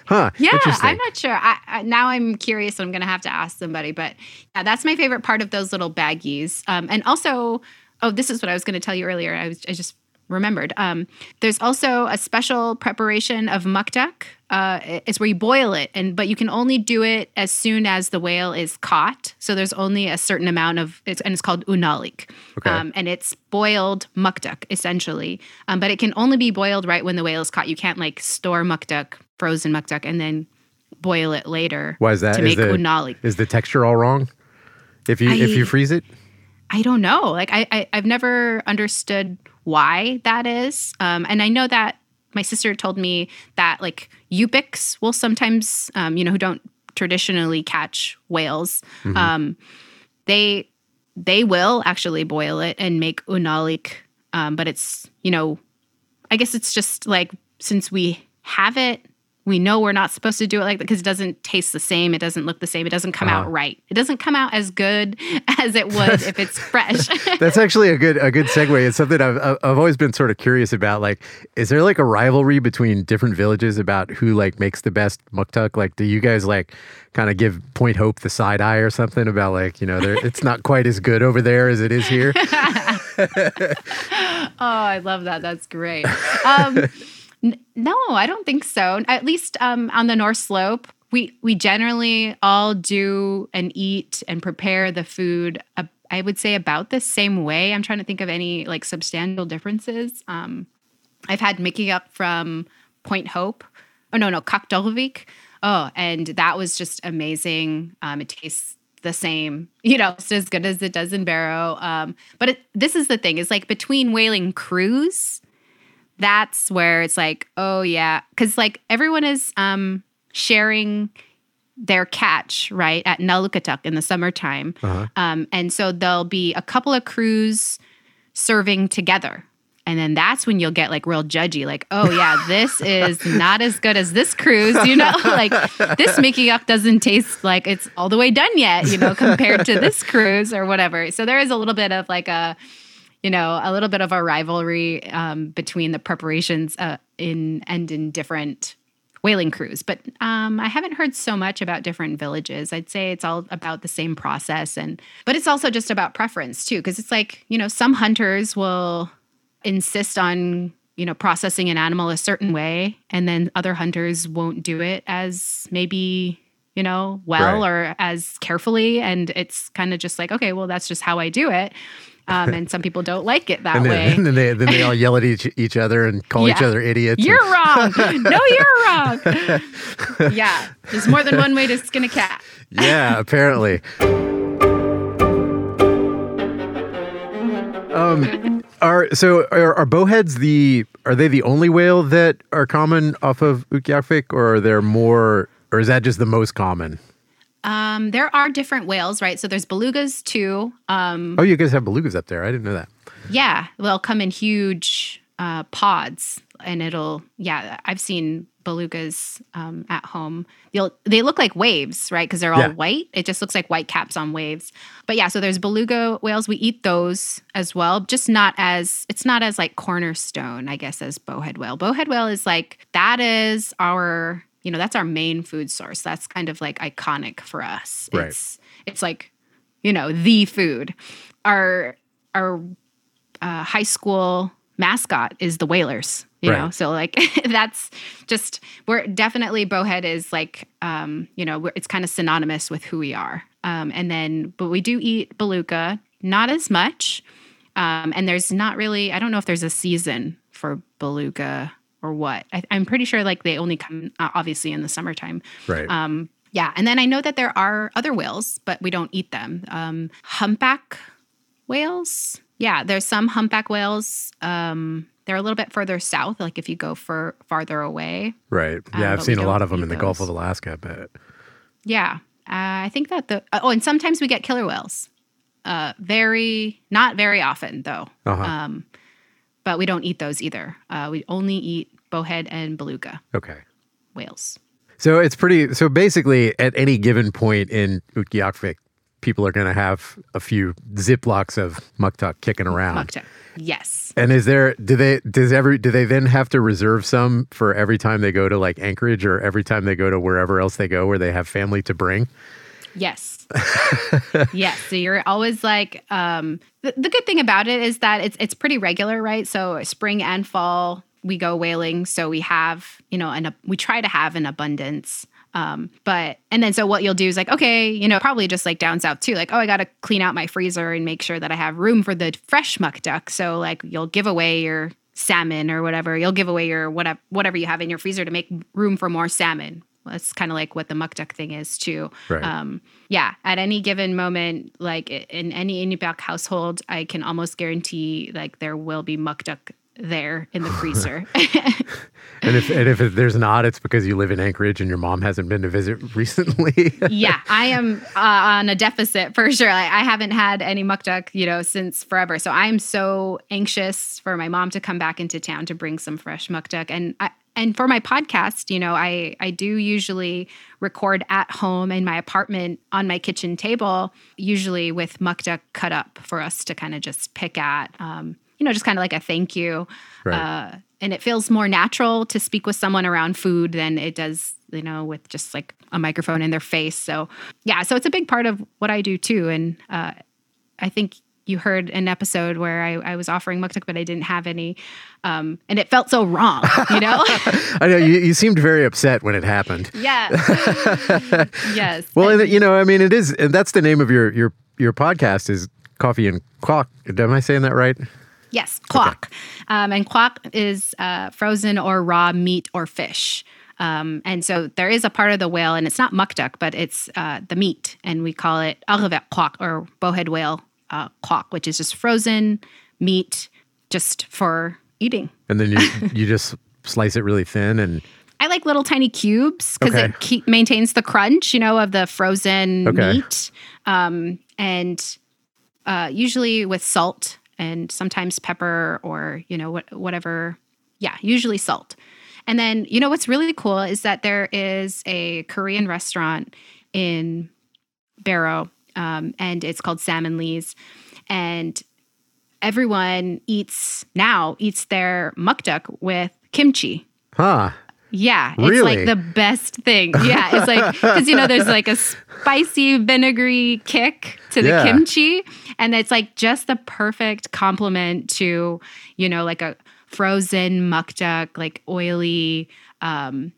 huh? <laughs> Yeah. I'm not sure. I, I, now I'm curious. I'm going to have to ask somebody. But yeah, that's my favorite part of those little baggies. Um, and also, oh, this is what I was going to tell you earlier. I was I just remembered. Um, there's also a special preparation of muktuk. Uh, it's where you boil it, and but you can only do it as soon as the whale is caught. So there's only a certain amount of, it's, and it's called unalik, Okay. um, and it's boiled muktuk essentially. Um, but it can only be boiled right when the whale is caught. You can't like store muktuk, frozen muktuk, and then boil it later. Why is that? to Is make the, unalik? Is the texture all wrong? If you if you freeze it, I don't know. Like I, I I've never understood why that is. Um, and I know that my sister told me that like Yupiks will sometimes, um, you know, who don't traditionally catch whales, um, they they will actually boil it and make unalik. Um, but it's you know, I guess it's just like since we have it. We know we're not supposed to do it like that because it doesn't taste the same. It doesn't look the same. It doesn't come Uh-huh. out right. It doesn't come out as good <laughs> as it would if it's <laughs> fresh. <laughs> that's actually a good a good segue. It's something I've I've always been sort of curious about. Like, is there like a rivalry between different villages about who like makes the best muktuk? Like, do you guys like kind of give Point Hope the side eye or something about like you know it's not quite as good over there as it is here? Oh, I love that. That's great. Um, n- no, I don't think so. At least um, on the North Slope, we we generally all do and eat and prepare the food. Uh, I would say about the same way. I'm trying to think of any like substantial differences. Um, I've had mikigaq from Point Hope. Oh no, no, Kaktovik. Oh, and that was just amazing. Um, it tastes the same, <laughs> you know, it's as good as it does in Barrow. Um, but it, this is the thing: is like between whaling crews, that's where it's like, oh yeah, because like everyone is um, sharing their catch right at Nalukatak in the summertime, Uh-huh. um, and so there'll be a couple of crews serving together. And then that's when you'll get like real judgy, like, oh yeah, <laughs> this is not as good as this cruise, you know, <laughs> like this mikigaq doesn't taste like it's all the way done yet, you know, compared to this cruise or whatever. So there is a little bit of like a, you know, a little bit of a rivalry um, between the preparations uh, in and in different whaling crews. But um, I haven't heard so much about different villages. I'd say it's all about the same process, and but it's also just about preference too, because it's like you know some hunters will insist on you know processing an animal a certain way, and then other hunters won't do it as maybe you know well Right. or as carefully, and it's kind of just like okay, well that's just how I do it. Um, and some people don't like it that And way. and <laughs> then they then they all yell at each, each other and call each other idiots. You're wrong. <laughs> No, you're wrong. <laughs> yeah, there's more than one way to skin a cat. yeah, apparently. Um, are so are, are bowheads the are they the only whale that are common off of Utqiagvik, or are there more, or is that just the most common? Um, there are different whales, right? So there's belugas too. Um, Oh, you guys have belugas up there. I didn't know that. yeah, they'll come in huge uh, pods, and it'll yeah. I've seen belugas um, at home. They'll they look like waves, right? Because they're all Yeah. white. It just looks like white caps on waves. But yeah, so there's beluga whales. We eat those as well, just not as it's not as like cornerstone, I guess, as bowhead whale. Bowhead whale is like that is our you know that's our main food source. That's kind of like iconic for us. Right. It's it's like you know the food. Our our uh, high school mascot is the Whalers. You know, so like <laughs> that's just we're definitely bowhead is like um, you know we're, it's kind of synonymous with who we are. Um, and then but we do eat beluga, not as much. Um, and there's not really I don't know if there's a season for beluga or what. I, I'm pretty sure like they only come uh, obviously in the summertime. Right. Um, yeah, and then I know that there are other whales, but we don't eat them. Um, humpback whales. Yeah, there's some humpback whales. Um, they're a little bit further south, like if you go for farther away. right. um, Yeah, I've seen a lot of them in the Gulf of Alaska. but. Yeah, Uh, I think that the oh, and sometimes we get killer whales. Uh, very not very often though. Uh-huh. Um, but we don't eat those either. Uh, we only eat bowhead and beluga Okay. whales. So it's pretty. So basically, at any given point in Utqiagvik, people are going to have a few ziplocs of muktuk kicking around. muktuk. Yes. And is there? Do they? Does every? Do they then have to reserve some for every time they go to like Anchorage or every time they go to wherever else they go where they have family to bring? Yes. <laughs> yes. So you're always like um the, the good thing about it is that it's it's pretty regular, right? So spring and fall we go whaling, so we have, you know, and we try to have an abundance. Um, but and then so what you'll do is like, okay, you know, probably just like down south too, like, oh, I gotta clean out my freezer and make sure that I have room for the fresh muktuk. So like you'll give away your salmon or whatever. You'll give away your whatever whatever you have in your freezer to make room for more salmon. That's kind of like what the muktuk thing is too. Right. Um, yeah, at any given moment, like in any Inupiaq household, I can almost guarantee like there will be muktuk there in the freezer. <laughs> <laughs> And if and if there's not, it's because you live in Anchorage and your mom hasn't been to visit <laughs> recently. yeah, I am uh, on a deficit for sure. Like, I haven't had any muktuk, you know, since forever. So I'm so anxious for my mom to come back into town to bring some fresh muktuk. And I, and for my podcast, you know, I I do usually record at home in my apartment on my kitchen table, usually with duck cut up for us to kind of just pick at. Um, you know, just kind of like a thank you. Right. Uh, and it feels more natural to speak with someone around food than it does, you know, with just like a microphone in their face. So, yeah, so it's a big part of what I do too. And uh, I think you heard an episode where I, I was offering muktuk, but I didn't have any. Um, and it felt so wrong, you know? <laughs> I know you, you seemed very upset when it happened. yeah. <laughs> yes. Well, and, you know, I mean, it is, and that's the name of your your your podcast is Coffee and Quaq. Am I saying that right? Yes, quaq. Um, and quaq is uh, frozen or raw meat or fish. Um, and so there is a part of the whale, and it's not muktuk, but it's uh, the meat, and we call it agviq quaq or bowhead whale uh, quaq, which is just frozen meat just for eating. And then you <laughs> you just slice it really thin and I like little tiny cubes because Okay. it keep, maintains the crunch, you know, of the frozen Okay. meat, um, and uh, usually with salt and sometimes pepper or you know what, whatever. Yeah, usually salt. And then you know what's really cool is that there is a Korean restaurant in Barrow, um, and it's called Sam and Lee's, and everyone eats now eats their muktuk with kimchi. huh. Yeah, it's Really? like the best thing. Yeah, it's like <laughs> because you know there's like a spicy vinegary kick to the Yeah. kimchi, and it's like just the perfect complement to you know like a frozen muktuk, like oily, um,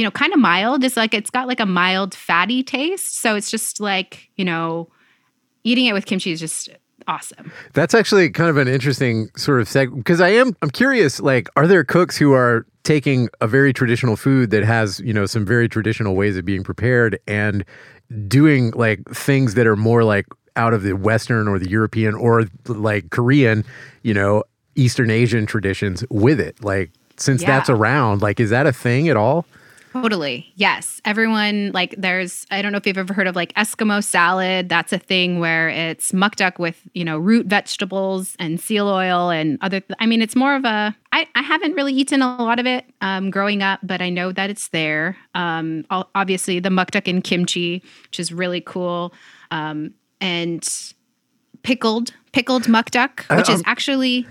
you know, kind of mild. It's like it's got like a mild fatty taste, so it's just like you know, eating it with kimchi is just awesome. That's actually kind of an interesting sort of seg because I am I'm curious like are there cooks who are taking a very traditional food that has, you know, some very traditional ways of being prepared and doing like things that are more like out of the western or the European or like Korean, you know, Eastern Asian traditions with it. Like since Yeah. that's around, like is that a thing at all? Totally. Yes. Everyone, like, there's, I don't know if you've ever heard of like Eskimo salad. That's a thing where it's muktuk with, you know, root vegetables and seal oil and other, I mean, it's more of a, I, I haven't really eaten a lot of it um, growing up, but I know that it's there. Um, obviously, the muktuk and kimchi, which is really cool. Um, and pickled, pickled muktuk, which is actually, yeah,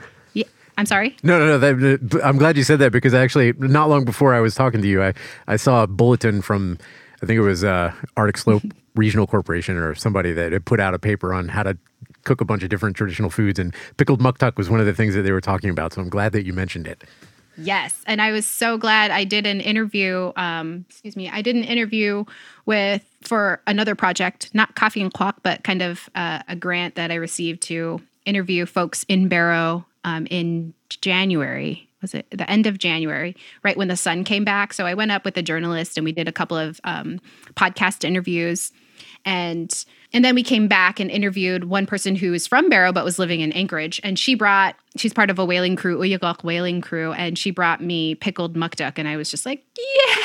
I'm sorry. No, no, no. That, I'm glad you said that because actually, not long before I was talking to you, I, I saw a bulletin from, I think it was uh, Arctic Slope <laughs> Regional Corporation or somebody that had put out a paper on how to cook a bunch of different traditional foods, and pickled muktuk was one of the things that they were talking about. So I'm glad that you mentioned it. Yes, and I was so glad I did an interview. Um, excuse me, I did an interview with for another project, not Coffee and Quaq, but kind of uh, a grant that I received to interview folks in Barrow um, in January. Was it the end of January, right when the sun came back? So I went up with a journalist and we did a couple of um, podcast interviews and and then we came back and interviewed one person who is from Barrow but was living in Anchorage and she brought she's part of a whaling crew Uyagok whaling crew and she brought me pickled muktuk and I was just like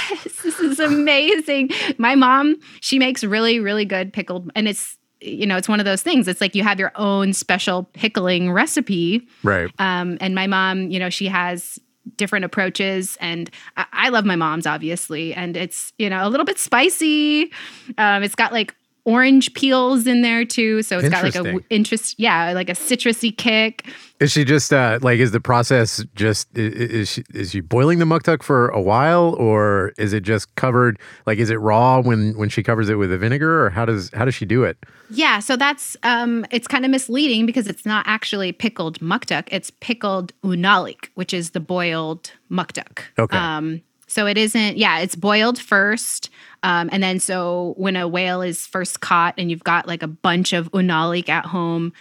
yes, this is <laughs> amazing. My mom, she makes really, really good pickled, and it's you know, it's one of those things. It's like you have your own special pickling recipe. Right. Um, and my mom, you know, she has different approaches and I, I love my mom's obviously and it's you know a little bit spicy um, it's got like orange peels in there too. So it's got like a w- interest, yeah, like a citrusy kick. Is she just uh, like is the process just is, is she is she boiling the muktuk for a while or is it just covered like is it raw when when she covers it with a vinegar or how does how does she do it? Yeah, so that's um it's kind of misleading because it's not actually pickled muktuk, it's pickled unalik, which is the boiled muktuk. Okay. Um so it isn't, yeah, it's boiled first. Um, and then so when a whale is first caught and you've got like a bunch of unalik at home,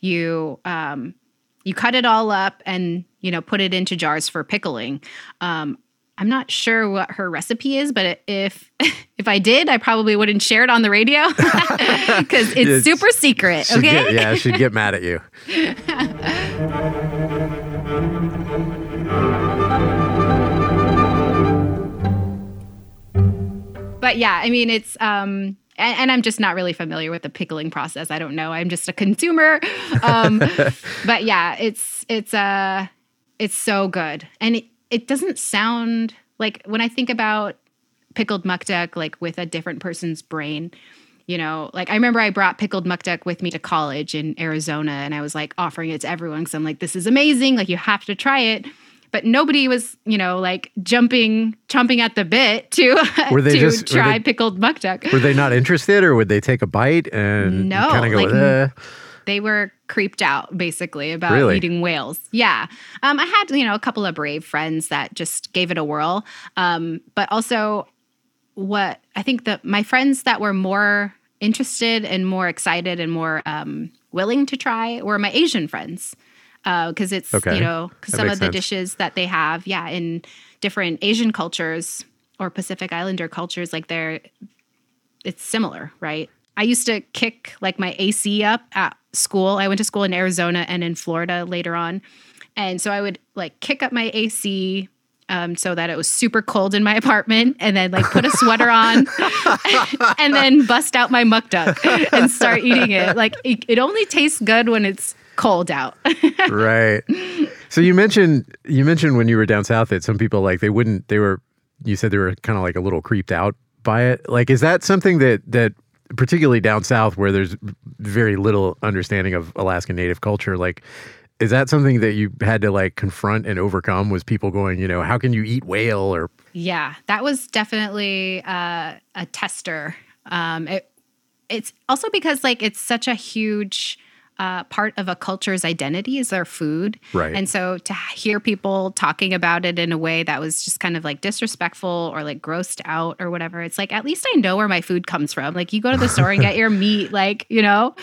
you um, you cut it all up and you know put it into jars for pickling. Um, I'm not sure what her recipe is, but if <laughs> if I did, I probably wouldn't share it on the radio <laughs> because it's, it's, super secret. Okay? Get, yeah, she'd get mad at you. <laughs> but yeah, I mean, it's um, and, and, I'm just not really familiar with the pickling process. I don't know. I'm just a consumer. <laughs> Um, but yeah, it's it's uh it's so good, and it, it doesn't sound like when I think about pickled muktuk, like with a different person's brain. You know, like I remember I brought pickled muktuk with me to college in Arizona, and I was like offering it to everyone because I'm like, this is amazing. Like you have to try it but nobody was, you know, like jumping, chomping at the bit to were they <laughs> to just, try they, pickled muktuk. Were they not interested, or would they take a bite and no, kind of go? Like, eh? They were creeped out basically about really? eating whales. Yeah, um, I had you know a couple of brave friends that just gave it a whirl, um, but also what I think that my friends that were more interested and more excited and more um, willing to try were my Asian friends because uh, it's okay. you know some of the sense. dishes that they have yeah in different asian cultures or pacific islander cultures like they're it's similar right i used to kick like my ac up at school i went to school in arizona and in florida later on and so i would like kick up my ac um, so that it was super cold in my <laughs> apartment and then like put a sweater on <laughs> and then bust out my muktuk and start eating it. Like it, it only tastes good when it's cold out. <laughs> right. So you mentioned you mentioned when you were down south that some people like they wouldn't they were you said they were kind of like a little creeped out by it. Like is that something that that particularly down south where there's very little understanding of Alaskan native culture like is that something that you had to like confront and overcome was people going you know how can you eat whale or yeah that was definitely uh, a tester um, it, it's also because like it's such a huge uh, part of a culture's identity is their food. Right. And so to hear people talking about it in a way that was just kind of like disrespectful or like grossed out or whatever, it's like, at least I know where my food comes from. Like you go to the store and get your <laughs> meat, like, you know,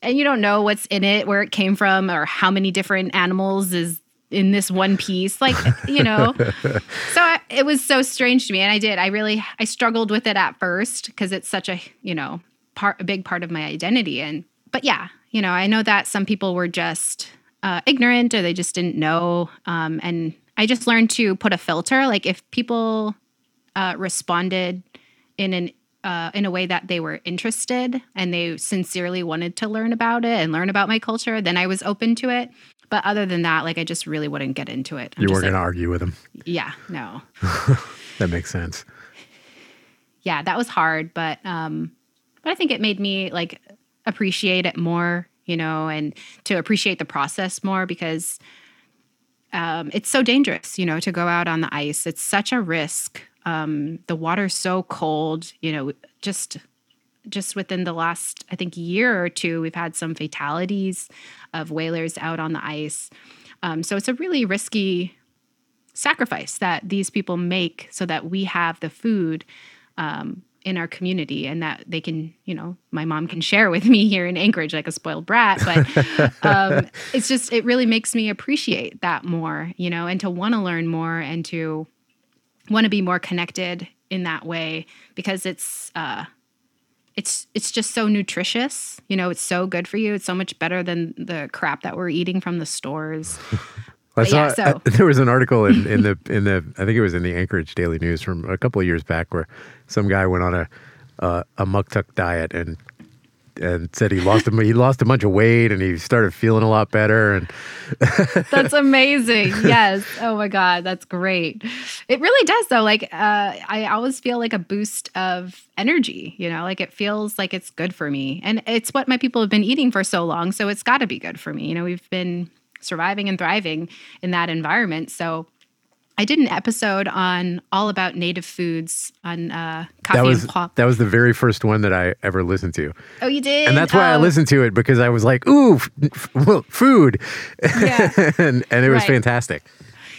and you don't know what's in it, where it came from, or how many different animals is in this one piece like you know <laughs> so I, it was so strange to me and i did i really i struggled with it at first because it's such a you know part a big part of my identity and but yeah you know, I know that some people were just uh, ignorant or they just didn't know. Um, and I just learned to put a filter. Like if people uh, responded in an uh, in a way that they were interested and they sincerely wanted to learn about it and learn about my culture, then I was open to it. But other than that, like I just really wouldn't get into it. I'm you weren't like, going to argue with them. Yeah, no. <laughs> that makes sense. Yeah, that was hard, but um, but I think it made me like appreciate it more, you know, and to appreciate the process more because um, it's so dangerous, you know, to go out on the ice. It's such a risk. Um, the water's so cold, you know, just just within the last, I think, year or two, we've had some fatalities of whalers out on the ice. Um, so it's a really risky sacrifice that these people make so that we have the food um, in our community and that they can you know my mom can share with me here in anchorage like a spoiled brat but <laughs> um, it's just it really makes me appreciate that more you know and to want to learn more and to want to be more connected in that way because it's uh it's it's just so nutritious you know it's so good for you. It's so much better than the crap that we're eating from the stores <laughs> I saw yeah, so- <laughs> there was an article in, in the <laughs> in the I think it was in the Anchorage Daily News from a couple of years back where some guy went on a uh, a muktuk diet and and said he lost a, he lost a bunch of weight and he started feeling a lot better and <laughs> That's amazing. Yes. Oh my God. That's great. It really does, though. Like, uh, I always feel like a boost of energy, you know, like it feels like it's good for me. And it's what my people have been eating for so long. So it's got to be good for me. You know, we've been surviving and thriving in that environment. So I did an episode on all about native foods on uh, coffee that was and pop. that was the very first one that I ever listened to oh, you did? and that's why I Oh, listened to it because I was like ooh f- f- well, food Yeah. <laughs> and and it was Right. fantastic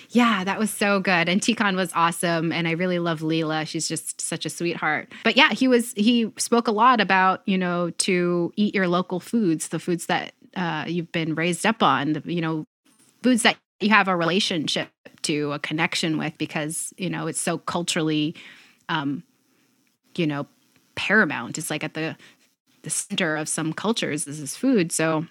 Yeah, that was so good. And Tikon was awesome. And I really love Leela. She's just such a sweetheart. But yeah, he was he spoke a lot about, you know, to eat your local foods, the foods that uh, you've been raised up on, the, you know, foods that you have a relationship to, a connection with, because, you know, it's so culturally um, you know, paramount. It's like at the the center of some cultures this is this food. So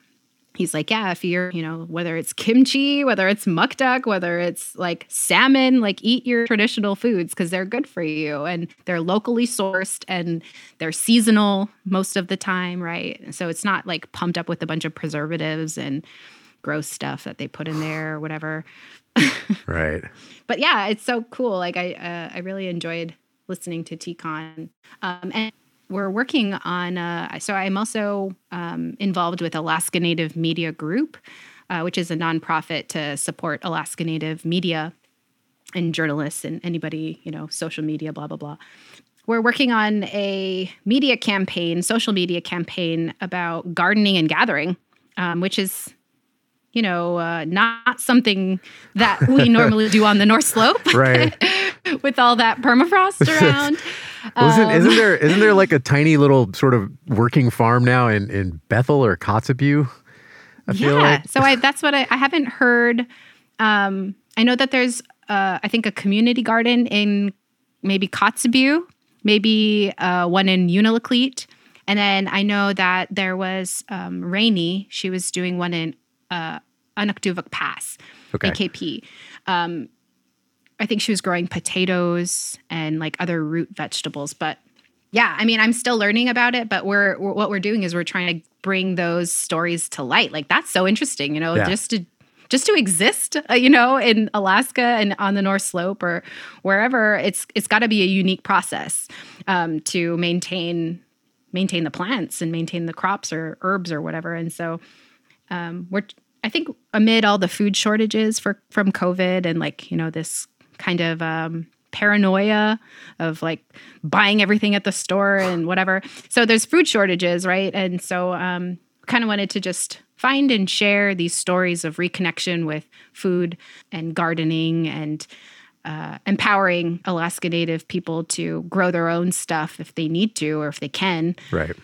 he's like, yeah, if you're, you know, whether it's kimchi, whether it's muktuk, whether it's like salmon, like eat your traditional foods because they're good for you and they're locally sourced and they're seasonal most of the time, right? So it's not like pumped up with a bunch of preservatives and gross stuff that they put in there or whatever. <laughs> right But yeah, it's so cool. Like I, uh, I really enjoyed listening to TCon. Um, and we're working on, uh, so I'm also um, involved with Alaska Native Media Group, uh, which is a nonprofit to support Alaska Native media and journalists and anybody, you know, social media, blah, blah, blah. We're working on a media campaign, social media campaign about gardening and gathering, um, which is, you know, uh, not something that we <laughs> normally do on the North Slope right <laughs> with all that permafrost <laughs> around. Well, isn't, Um, isn't there isn't there like a <laughs> tiny little sort of working farm now in, in Bethel or Kotzebue? I feel yeah. like so I that's what I, I haven't heard. Um, I know that there's uh, I think a community garden in maybe Kotzebue, maybe uh, one in Unalakleet, and then I know that there was um, Rainey. She was doing one in uh, Pass, Okay. AKP. Um, I think she was growing potatoes and like other root vegetables, but yeah, I mean, I'm still learning about it, but we're, we're what we're doing is we're trying to bring those stories to light. Like that's so interesting, you know, Yeah. just to just to exist, uh, you know, in Alaska and on the North Slope or wherever. It's it's got to be a unique process um, to maintain maintain the plants and maintain the crops or herbs or whatever. And so um, we're I think amid all the food shortages for from COVID and like you know this kind of um, paranoia of like buying everything at the store and whatever. So there's food shortages, right? And so um, kind of wanted to just find and share these stories of reconnection with food and gardening and uh, empowering Alaska Native people to grow their own stuff if they need to or if they can. right.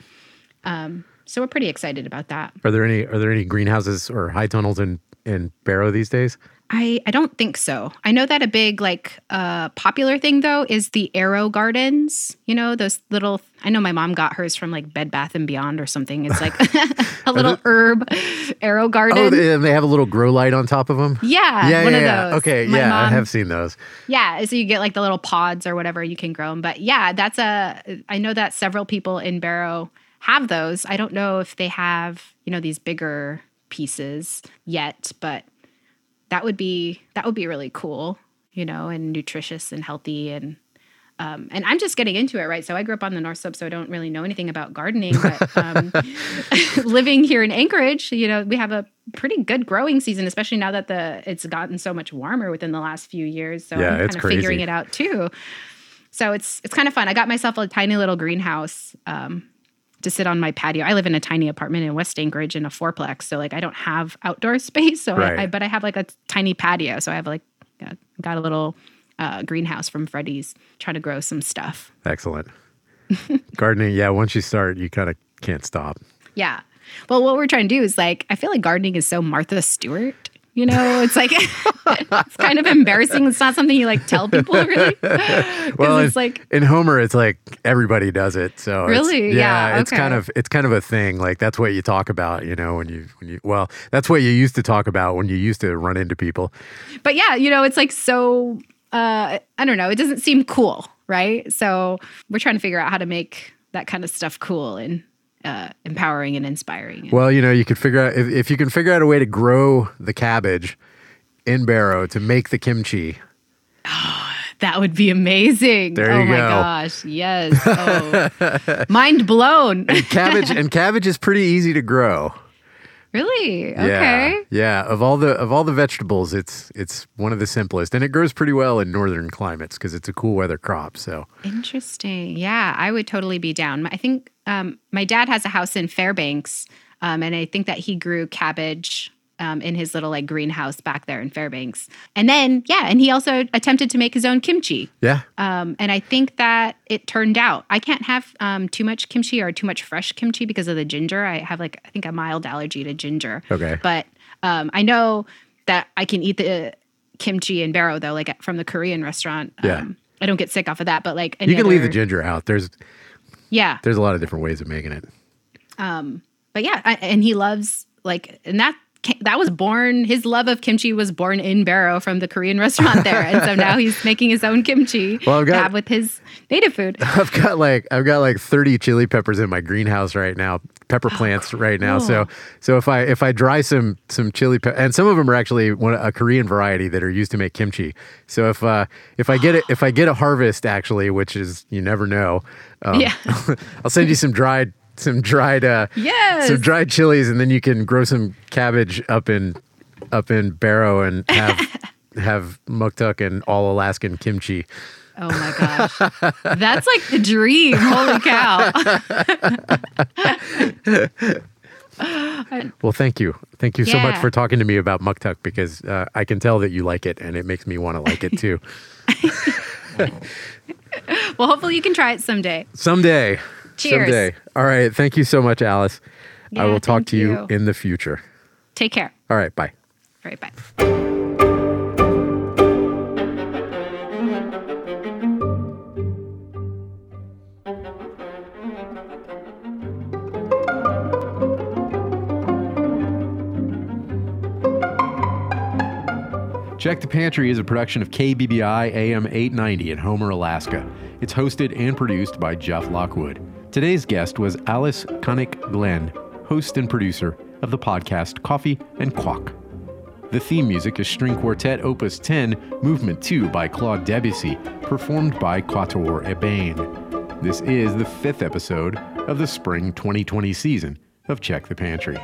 So we're pretty excited about that. Are there any are there any greenhouses or high tunnels in in Barrow these days? I, I don't think so. I know that a big like uh popular thing though is the AeroGardens. You know those little. I know my mom got hers from like Bed Bath and Beyond or something. It's like <laughs> <laughs> a little herb AeroGarden. Oh, they, and they have a little grow light on top of them. yeah, yeah, one yeah, of yeah. those. Okay, My yeah, I have seen those. Yeah, so you get like the little pods or whatever you can grow them. But yeah, that's a. I know that several people in Barrow have those. I don't know if they have you know these bigger pieces yet, but that would be that would be really cool, you know, and nutritious and healthy and. Um, and I'm just getting into it, right? So I grew up on the North Slope, so I don't really know anything about gardening. But um, <laughs> <laughs> living here in Anchorage, you know, we have a pretty good growing season, especially now that the it's gotten so much warmer within the last few years. So Yeah, I'm kind of figuring it out too. So it's it's kind of fun. I got myself a tiny little greenhouse um, to sit on my patio. I live in a tiny apartment in West Anchorage in a fourplex, so like I don't have outdoor <laughs> space. So Right. I, I but I have like a tiny patio. So I have like uh, got a little uh, greenhouse from Freddy's, trying to grow some stuff. Excellent. <laughs> Gardening, yeah. Once you start, you kind of can't stop. Yeah. Well, what we're trying to do is like I feel like gardening is so Martha Stewart. You know, it's like <laughs> it's kind of embarrassing. It's not something you like tell people really. <laughs> Well, it's in, like in Homer, it's like everybody does it. So Really? yeah, Yeah, it's kind of it's kind of a thing. Like that's what you talk about, you know, when you when you well, that's what you used to talk about when you used to run into people. but yeah, you know, it's like so uh I don't know, it doesn't seem cool, right? So we're trying to figure out how to make that kind of stuff cool and uh empowering and inspiring. Well, you know, you could figure out if, if you can figure out a way to grow the cabbage in Barrow to make the kimchi. that would be amazing. There oh you my go. gosh. Yes. Oh. <laughs> Mind blown. and Cabbage and cabbage is pretty easy to grow. Really? Yeah, Okay. Yeah, of all the of all the vegetables, it's it's one of the simplest, and it grows pretty well in northern climates because it's a cool weather crop. So Interesting. Yeah, I would totally be down. I think um, my dad has a house in Fairbanks, um, and I think that he grew cabbage um, in his little like greenhouse back there in Fairbanks. And then, yeah, and he also attempted to make his own kimchi. yeah, Um, and I think that it turned out. I can't have um, too much kimchi or too much fresh kimchi because of the ginger. I have like I think a mild allergy to ginger. Okay. But um, I know that I can eat the kimchi in Barrow though, like from the Korean restaurant. Yeah. Um, I don't get sick off of that, but like you can leave the ginger out. There's Yeah, there's a lot of different ways of making it. Um, but yeah, I, and he loves like, and that that was born. His love of kimchi was born in Barrow from the Korean restaurant there, and so now he's making his own kimchi Well, I've to have with his native food. <laughs> I've got like I've got like 30 chili peppers in my greenhouse right now, pepper plants right now. So so if I if I dry some some chili pe- and some of them are actually one a Korean variety that are used to make kimchi. So if uh if I get it if I get a harvest actually, which is you never know, um, Yeah. <laughs> I'll send you some dried some dried uh Yes. some dried chilies and then you can grow some cabbage up in up in Barrow and have <laughs> have muktuk and all Alaskan kimchi. Oh my gosh. That's like the dream. Holy cow. <laughs> <laughs> Well, thank you. Thank you so much for talking to me about muktuk because uh, I can tell that you like it and it makes me want to like it too. Well, hopefully you can try it someday. Someday. Cheers. Someday. All right. Thank you so much, Alice. I will talk to you you. in the future. Take care. All right. Bye. All right, bye. Check the Pantry is a production of KBBI AM 890 in Homer, Alaska. It's hosted and produced by Jeff Lockwood. Today's guest was Alice Qannik Glenn, host and producer of the podcast Coffee and Quaq. The theme music is String Quartet Opus 10, Movement 2 by Claude Debussy, performed by Quatuor Ébène. This is the fifth episode of the spring 2020 season of Check the Pantry.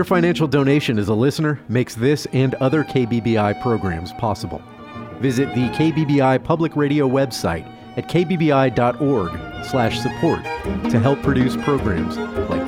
Your financial donation as a listener makes this and other KBBI programs possible. Visit the KBBI Public Radio website at kbbi.org/support to help produce programs like